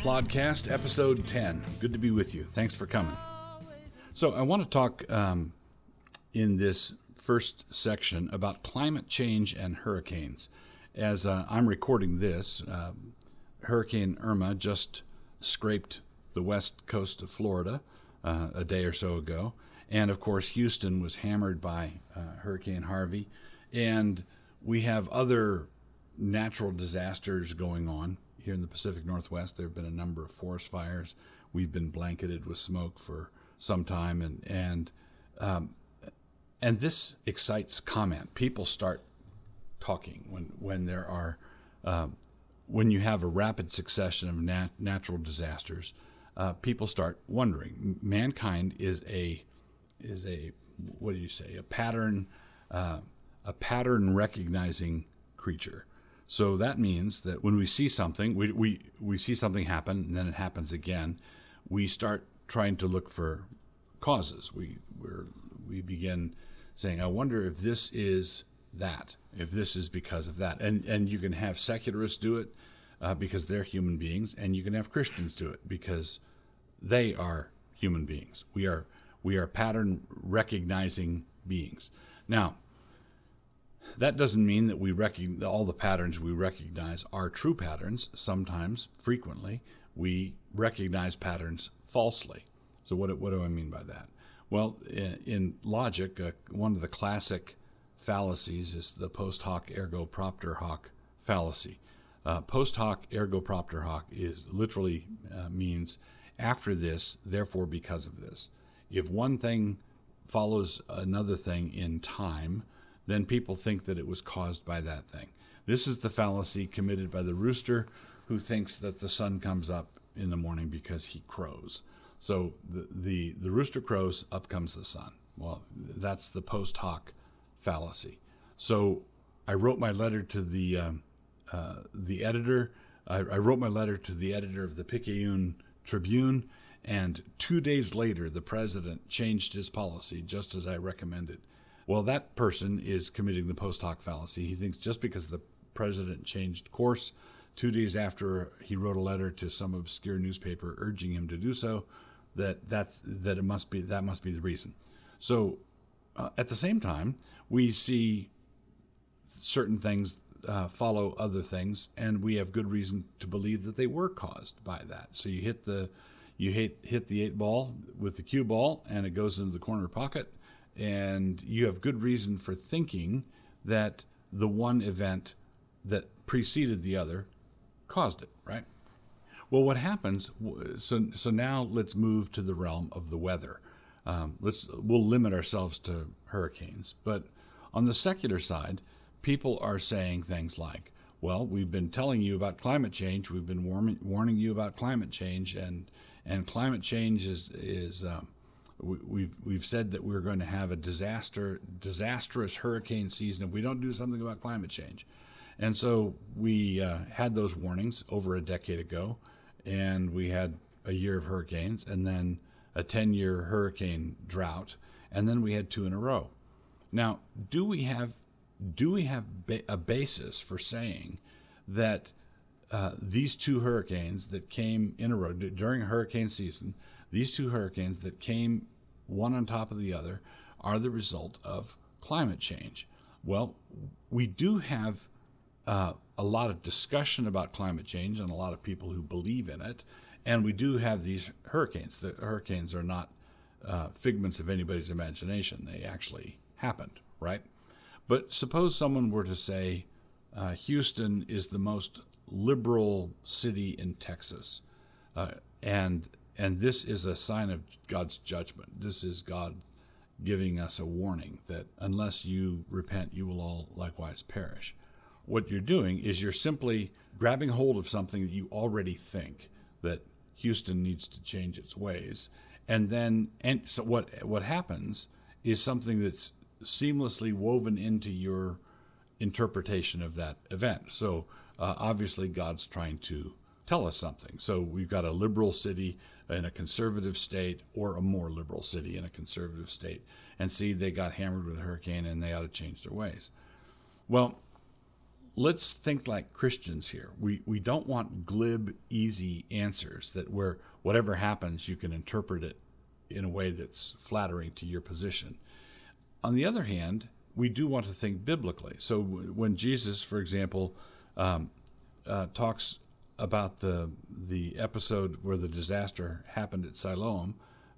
Plodcast, episode 10. Good to be with you. Thanks for coming. So, I want to talk um, in this first section about climate change and hurricanes. As uh, I'm recording this, uh, Hurricane Irma just scraped the west coast of Florida uh, a day or so ago. And of course, Houston was hammered by uh, Hurricane Harvey. And we have other natural disasters going on here in the Pacific Northwest. There have been a number of forest fires. We've been blanketed with smoke for some time, and and um, and this excites comment. People start talking when when there are um, when you have a rapid succession of nat- natural disasters. Uh, people start wondering. Mankind is a is a what do you say a pattern uh, a pattern recognizing creature. So that means that when we see something, we, we, we see something happen and then it happens again, we start trying to look for causes. We, we we begin saying, I wonder if this is that, if this is because of that. And, and you can have secularists do it uh, because they're human beings, and you can have Christians do it because they are human beings. We are, we are pattern recognizing beings. Now, that doesn't mean that we recognize all the patterns we recognize are true patterns. Sometimes, frequently, we recognize patterns falsely. So, what, what do I mean by that? Well, in, in logic, uh, one of the classic fallacies is the post hoc ergo propter hoc fallacy. Uh, post hoc ergo propter hoc is literally uh, means after this, therefore because of this. If one thing follows another thing in time, then people think that it was caused by that thing. This is the fallacy committed by the rooster who thinks that the sun comes up in the morning because he crows. So the, the, the rooster crows, up comes the sun. Well, that's the post hoc fallacy. So I wrote my letter to the, um, uh, the editor. I, I, wrote my letter to the editor of the Picayune Tribune, and two days later, the president changed his policy just as I recommended. Well, that person is committing the post hoc fallacy. He thinks just because the president changed course two days after he wrote a letter to some obscure newspaper urging him to do so, that that's, that it must be that must be the reason. So, uh, at the same time, we see certain things uh, follow other things, and we have good reason to believe that they were caused by that. So you hit the you hit hit the eight ball with the cue ball, and it goes into the corner pocket, and you have good reason for thinking that the one event that preceded the other caused it, right? Well, what happens? So, so now let's move to the realm of the weather. Um, let's we'll limit ourselves to hurricanes, but on the secular side, people are saying things like, "Well, we've been telling you about climate change. We've been warming, warning you about climate change, and and climate change is is um, we've we've said that we're going to have a disaster disastrous hurricane season if we don't do something about climate change. And so we uh, had those warnings over a decade ago, and we had a year of hurricanes, and then a 10 year hurricane drought, and then we had two in a row. Now, do we have do we have ba- a basis for saying that uh, these two hurricanes that came in a row d- during hurricane season these two hurricanes that came one on top of the other are the result of climate change. Well, we do have uh, a lot of discussion about climate change and a lot of people who believe in it. And we do have these hurricanes. The hurricanes are not uh, figments of anybody's imagination, they actually happened, right? But suppose someone were to say uh, Houston is the most liberal city in Texas. Uh, and and this is a sign of God's judgment. This is God giving us a warning that unless you repent, you will all likewise perish. What you're doing is you're simply grabbing hold of something that you already think that Houston needs to change its ways. And then, and so what, what happens is something that's seamlessly woven into your interpretation of that event. So, uh, obviously, God's trying to tell us something. So, we've got a liberal city in a conservative state or a more liberal city in a conservative state and see they got hammered with a hurricane and they ought to change their ways. Well, let's think like Christians here. We we don't want glib, easy answers that where whatever happens you can interpret it in a way that's flattering to your position. On the other hand, we do want to think biblically. So when Jesus, for example, um, uh, talks about the the episode where the disaster happened at Siloam,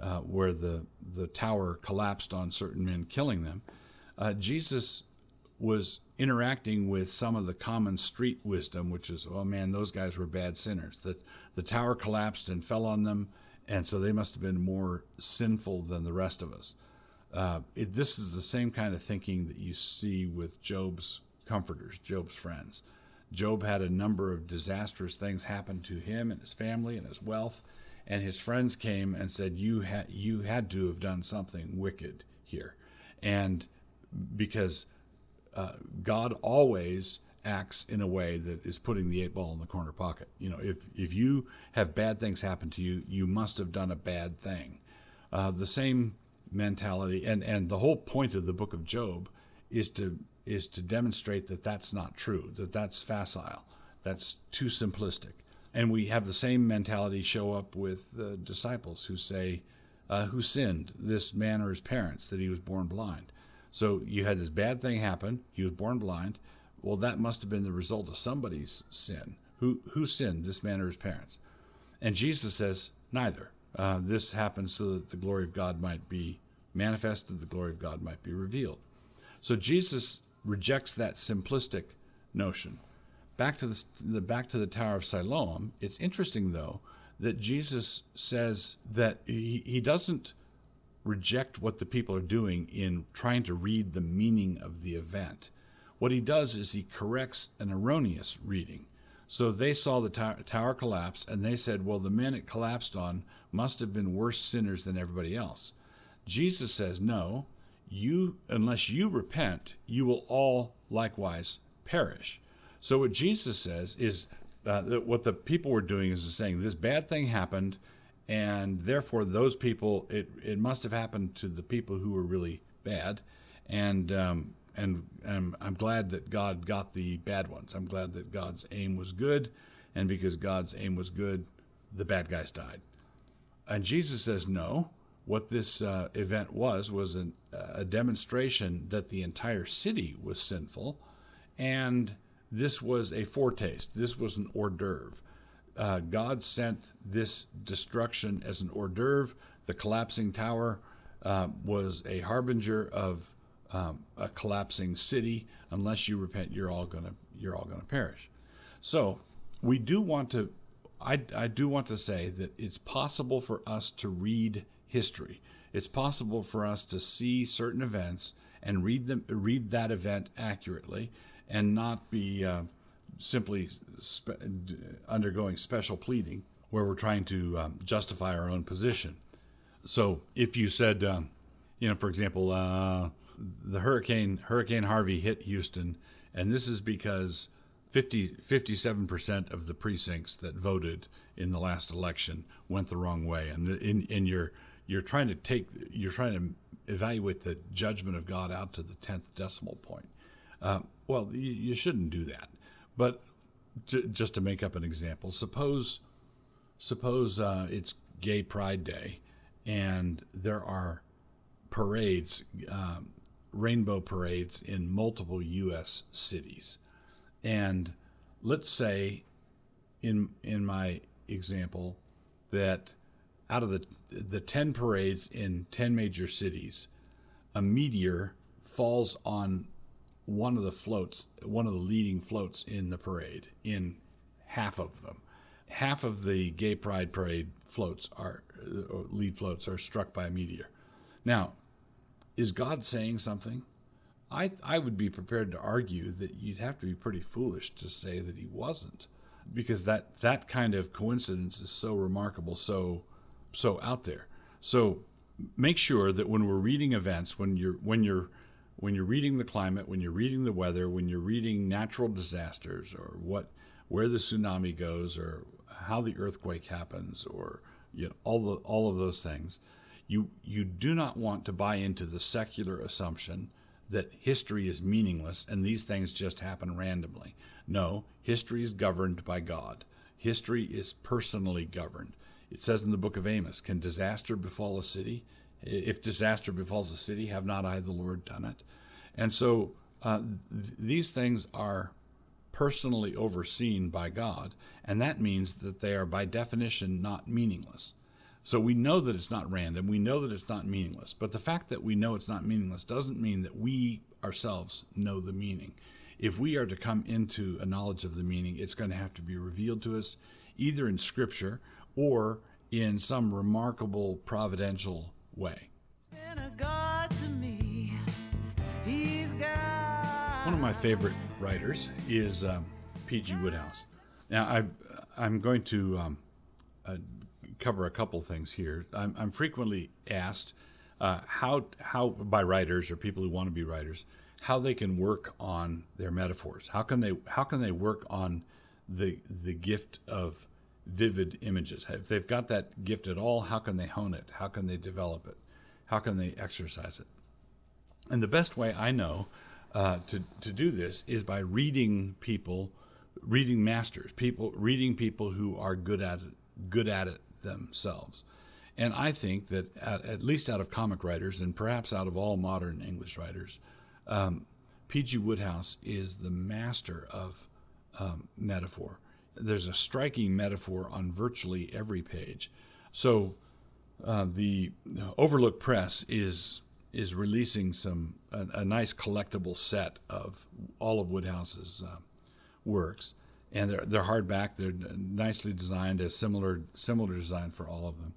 uh, where the the tower collapsed on certain men, killing them, uh, Jesus was interacting with some of the common street wisdom, which is, oh man, those guys were bad sinners. That the tower collapsed and fell on them, and so they must have been more sinful than the rest of us. Uh, it, this is the same kind of thinking that you see with Job's comforters, Job's friends. Job had a number of disastrous things happen to him and his family and his wealth, and his friends came and said, "You had you had to have done something wicked here," and because uh, God always acts in a way that is putting the eight ball in the corner pocket. You know, if if you have bad things happen to you, you must have done a bad thing. Uh, the same mentality, and and the whole point of the book of Job is to is to demonstrate that that's not true, that that's facile, that's too simplistic. And we have the same mentality show up with the disciples who say, uh, "Who sinned, this man or his parents, that he was born blind?" So you had this bad thing happen. He was born blind. Well, that must have been the result of somebody's sin. Who who sinned, this man or his parents? And Jesus says, neither. Uh, this happened so that the glory of God might be manifested, the glory of God might be revealed. So Jesus rejects that simplistic notion. Back to the, the back to the Tower of Siloam. It's interesting though that Jesus says that he, he doesn't reject what the people are doing in trying to read the meaning of the event. What he does is he corrects an erroneous reading. So they saw the tower collapse and they said, well, the men it collapsed on must have been worse sinners than everybody else. Jesus says, no, you, unless you repent, you will all likewise perish. So what Jesus says is uh, that what the people were doing is saying, this bad thing happened and therefore those people it it must have happened to the people who were really bad and um, and, and I'm glad that God got the bad ones. I'm glad that God's aim was good, and because God's aim was good, the bad guys died. And Jesus says no. What this uh, event was was an, a demonstration that the entire city was sinful, and this was a foretaste. This was an hors d'oeuvre uh, God sent this destruction as an hors d'oeuvre. The collapsing tower uh, was a harbinger of um, a collapsing city. Unless you repent, you're all gonna you're all gonna perish. So we do want to. I, I do want to say that it's possible for us to read history. It's possible for us to see certain events and read them, read that event accurately, and not be uh, simply spe- undergoing special pleading where we're trying to um, justify our own position. So if you said, um, you know, for example, uh, the hurricane Hurricane Harvey hit Houston, and this is because 50, 57% of the precincts that voted in the last election went the wrong way, and in, in your you're trying to take you're trying to evaluate the judgment of God out to the tenth decimal point. Uh, well, you, you, shouldn't do that. But just to make up an example, suppose suppose uh, it's Gay Pride Day, and there are parades, um, rainbow parades in multiple U.S. cities, and let's say, in in my example, that out of the the ten parades in ten major cities, a meteor falls on one of the floats, one of the leading floats in the parade, in half of them. Half of the gay pride parade floats are, uh, lead floats are struck by a meteor. Now, is God saying something? I, I would be prepared to argue that you'd have to be pretty foolish to say that he wasn't, because that, that kind of coincidence is so remarkable, so so out there. So make sure that when we're reading events, when you're when you're when you're reading the climate, when you're reading the weather, when you're reading natural disasters or what where the tsunami goes or how the earthquake happens or you know, all the, all of those things, you you do not want to buy into the secular assumption that history is meaningless and these things just happen randomly. No, history is governed by God. History is personally governed. It says in the book of Amos, Can disaster befall a city? If disaster befalls a city, have not I, the Lord, done it? And so uh, th- these things are personally overseen by God, and that means that they are by definition not meaningless. So we know that it's not random, we know that it's not meaningless, but the fact that we know it's not meaningless doesn't mean that we ourselves know the meaning. If we are to come into a knowledge of the meaning, it's going to have to be revealed to us either in Scripture or in some remarkable providential way. One of my favorite writers is um, P.G. Wodehouse. Now, I, I'm going to um, uh, cover a couple things here. I'm, I'm frequently asked uh, how, how by writers or people who want to be writers, how they can work on their metaphors. How can they how can they work on the the gift of vivid images? If they've got that gift at all, how can they hone it? How can they develop it? How can they exercise it? And the best way I know uh, to to do this is by reading people, reading masters, people reading people who are good at it, good at it themselves. And I think that at, at least out of comic writers, and perhaps out of all modern English writers, um, P.G. Wodehouse is the master of um, metaphor. There's a striking metaphor on virtually every page. So uh, the Overlook Press is is releasing some a, a, nice collectible set of all of Wodehouse's uh, works, and they're they're hardback. They're nicely designed, a similar similar design for all of them.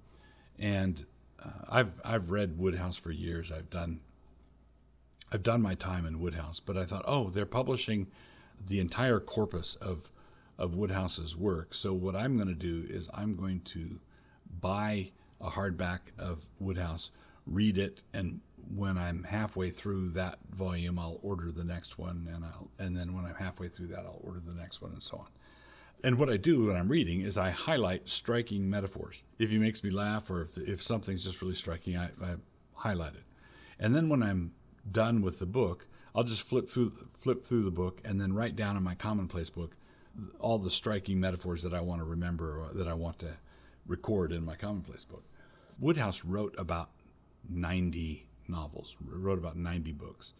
And uh, I've I've read Wodehouse for years. I've done I've done my time in Wodehouse, but I thought, oh, they're publishing the entire corpus of of Wodehouse's work. So what I'm going to do is I'm going to buy a hardback of Wodehouse, read it, and when I'm halfway through that volume, I'll order the next one, and I'll and then when I'm halfway through that, I'll order the next one, and so on. And what I do when I'm reading is I highlight striking metaphors. If he makes me laugh, or if if something's just really striking, I, I highlight it. And then when I'm done with the book, I'll just flip through flip through the book and then write down in my commonplace book all the striking metaphors that I want to remember that I want to record in my commonplace book. Wodehouse wrote about 90 novels, wrote about 90 books,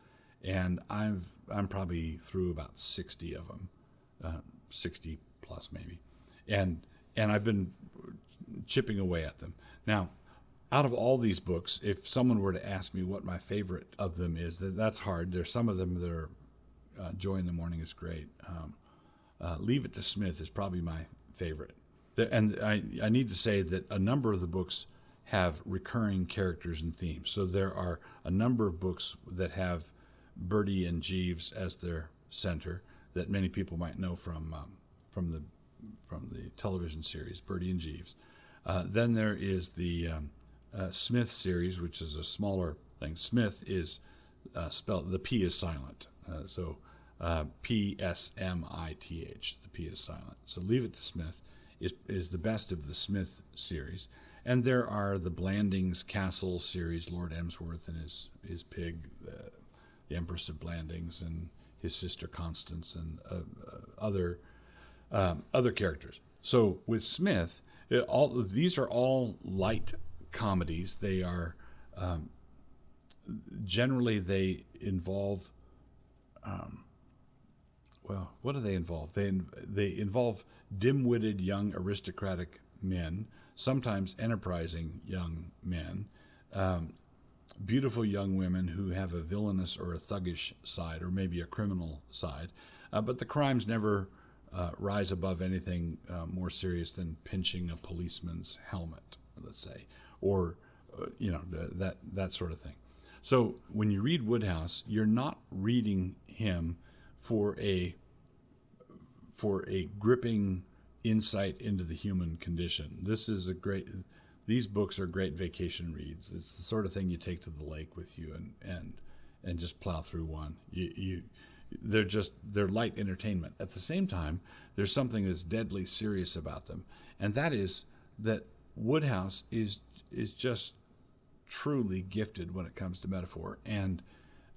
and I've I'm probably through about 60 of them, uh, 60 plus maybe, and and I've been chipping away at them. Now, out of all these books, if someone were to ask me what my favorite of them is, that's hard. There's some of them that are uh, Joy in the Morning is great. Um, uh, Leave It to Psmith is probably my favorite. And I, I need to say that a number of the books have recurring characters and themes. So there are a number of books that have Bertie and Jeeves as their center that many people might know from um, from the from the television series Bertie and Jeeves. Uh, then there is the um, uh, Psmith series, which is a smaller thing. Psmith is uh, spelled, the P is silent. Uh, so uh, P S M I T H, the P is silent. So Leave It to Psmith is, is the best of the Psmith series. And there are the Blandings Castle series, Lord Emsworth and his, his pig, the, the Empress of Blandings, and his sister Constance, and uh, uh, other, um, other characters. So with Psmith, it, all these are all light comedies. They are um, generally they involve. Um, well, what do they involve? They they involve dim-witted young aristocratic men, sometimes enterprising young men, um, beautiful young women who have a villainous or a thuggish side, or maybe a criminal side, uh, but the crimes never uh, rise above anything uh, more serious than pinching a policeman's helmet, let's say, or uh, you know that that sort of thing. So when you read Wodehouse, you're not reading him for a for a gripping insight into the human condition. This is a great. These books are great vacation reads. It's the sort of thing you take to the lake with you and and and just plow through one. You, you they're just they're light entertainment. At the same time, there's something that's deadly serious about them, and that is that Wodehouse is is just truly gifted when it comes to metaphor. And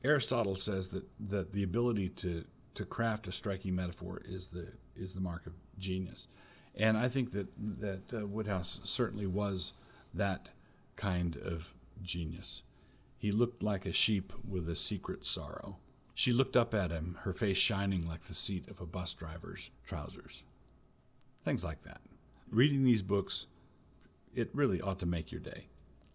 Aristotle says that, that the ability to, to craft a striking metaphor is the is the mark of genius, and I think that that uh, Wodehouse certainly was that kind of genius. He looked like a sheep with a secret sorrow. She looked up at him, her face shining like the seat of a bus driver's trousers. Things like that. Reading these books, it really ought to make your day.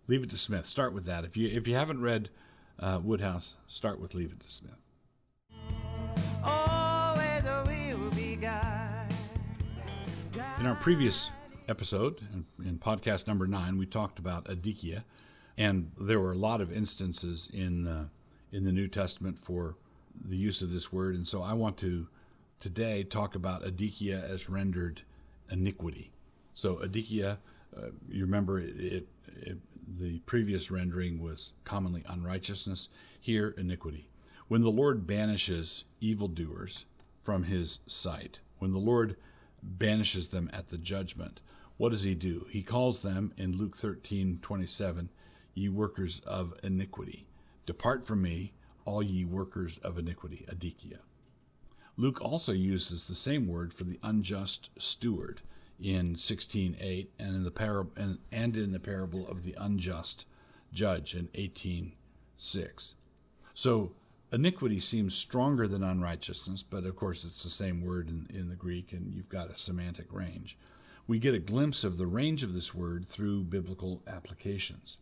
Leave it to Psmith. Start with that. If you if you haven't read uh, Wodehouse, start with Leave It to Psmith. Our previous episode, in podcast number nine, we talked about adikia, and there were a lot of instances in the, in the New Testament for the use of this word, and so I want to today talk about adikia as rendered iniquity. So adikia, uh, you remember it, it, it, the previous rendering was commonly unrighteousness. Here, iniquity. When the Lord banishes evildoers from His sight, when the Lord banishes them at the judgment, what does He do? He calls them in Luke thirteen twenty seven, "Ye workers of iniquity, depart from me, all ye workers of iniquity." Adikia. Luke also uses the same word for the unjust steward in 16:8 and in the parable and, and in the parable of the unjust judge in 18:6. So iniquity seems stronger than unrighteousness, but of course it's the same word in, in the Greek and you've got a semantic range. We get a glimpse of the range of this word through biblical applications.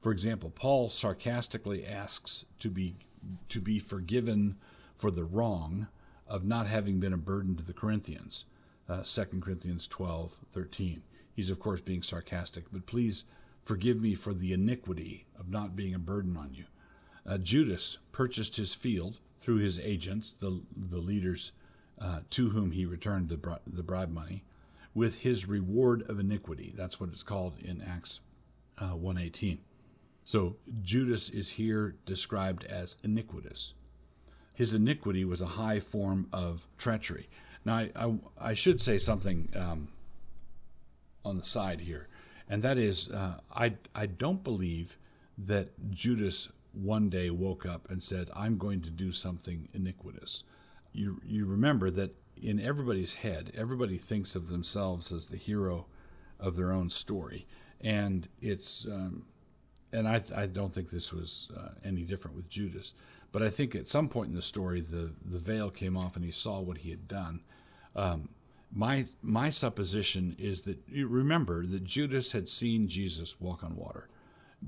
For example, Paul sarcastically asks to be to be forgiven for the wrong of not having been a burden to the Corinthians. Uh, 2 Corinthians 12, 13. He's, of course, being sarcastic, but please forgive me for the iniquity of not being a burden on you. Uh, Judas purchased his field through his agents, the, the leaders uh, to whom he returned the, bri- the bribe money, with his reward of iniquity. That's what it's called in Acts uh, 118. So Judas is here described as iniquitous his iniquity was a high form of treachery. Now, I, I, I should say something um, on the side here, and that is uh, I, I don't believe that Judas one day woke up and said, I'm going to do something iniquitous. You, you remember that in everybody's head, everybody thinks of themselves as the hero of their own story. And it's, um, and I, I don't think this was uh, any different with Judas. But I think at some point in the story, the, the veil came off and he saw what he had done. Um, my my supposition is that you remember that Judas had seen Jesus walk on water.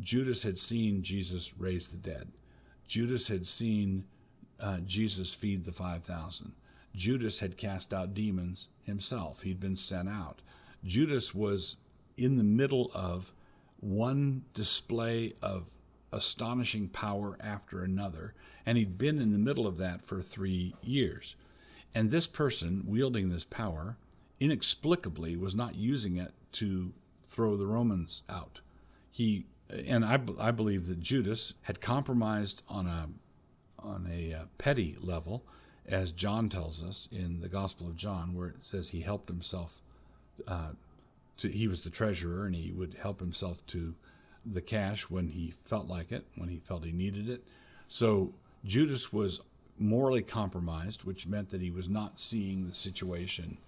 Judas had seen Jesus raise the dead. Judas had seen uh, Jesus feed the 5,000. Judas had cast out demons himself. He'd been sent out. Judas was in the middle of one display of astonishing power after another, and he'd been in the middle of that for three years. And this person wielding this power inexplicably was not using it to throw the Romans out. He and I, I believe that Judas had compromised on a on a uh, petty level, as John tells us in the Gospel of John, where it says he helped himself. Uh, to, he was the treasurer, and he would help himself to the cash when he felt like it, when he felt he needed it. So Judas was morally compromised, which meant that he was not seeing the situation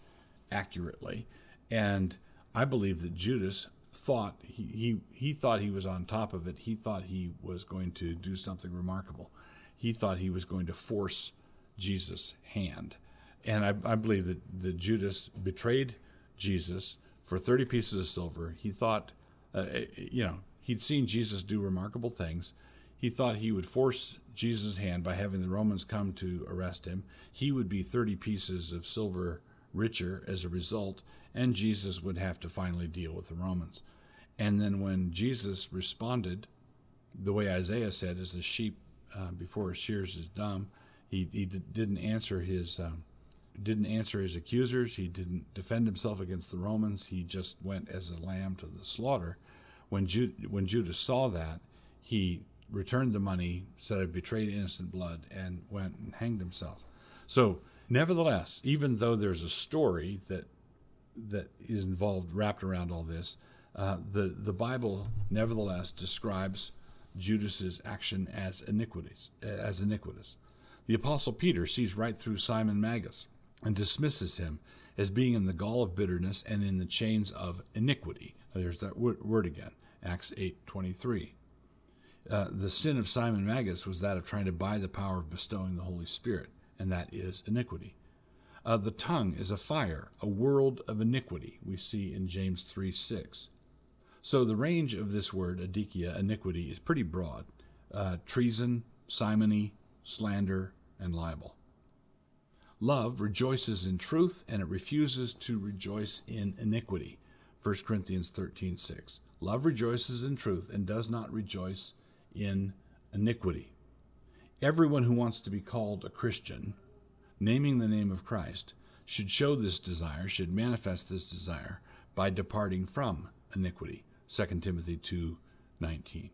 accurately. And I believe that Judas thought he, he, he thought he was on top of it. He thought he was going to do something remarkable. He thought he was going to force Jesus' hand. And I, I believe that, that Judas betrayed Jesus for 30 pieces of silver. He thought, uh, you know, He'd seen Jesus do remarkable things. He thought he would force Jesus' hand by having the Romans come to arrest him. He would be 30 pieces of silver richer as a result, and Jesus would have to finally deal with the Romans. And then when Jesus responded, the way Isaiah said, as the sheep uh, before his shears is dumb, he, he d- didn't answer his um, didn't answer his accusers. He didn't defend himself against the Romans. He just went as a lamb to the slaughter. When, Ju- when Judas saw that, he returned the money, said, I've betrayed innocent blood, and went and hanged himself. So, nevertheless, even though there's a story that that is involved, wrapped around all this, uh, the the Bible nevertheless describes Judas's action as iniquities, as iniquitous. The apostle Peter sees right through Simon Magus and dismisses him as being in the gall of bitterness and in the chains of iniquity. There's that word again, Acts 8:23. Uh, the sin of Simon Magus was that of trying to buy the power of bestowing the Holy Spirit, and that is iniquity. Uh, the tongue is a fire, a world of iniquity, we see in James 3 6. So the range of this word, adikia, iniquity, is pretty broad uh, treason, simony, slander, and libel. Love rejoices in truth and it refuses to rejoice in iniquity. 1 Corinthians 13 6. Love rejoices in truth and does not rejoice in iniquity. Everyone who wants to be called a Christian, naming the name of Christ, should show this desire, should manifest this desire by departing from iniquity. 2 Timothy 2:19.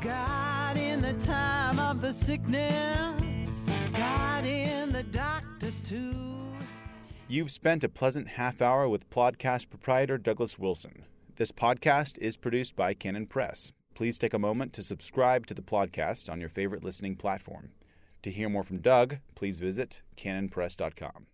God in the time of the sickness, God in the doctor too. You've spent a pleasant half hour with podcast proprietor Douglas Wilson. This podcast is produced by Canon Press. Please take a moment to subscribe to the podcast on your favorite listening platform. To hear more from Doug, please visit canonpress.com.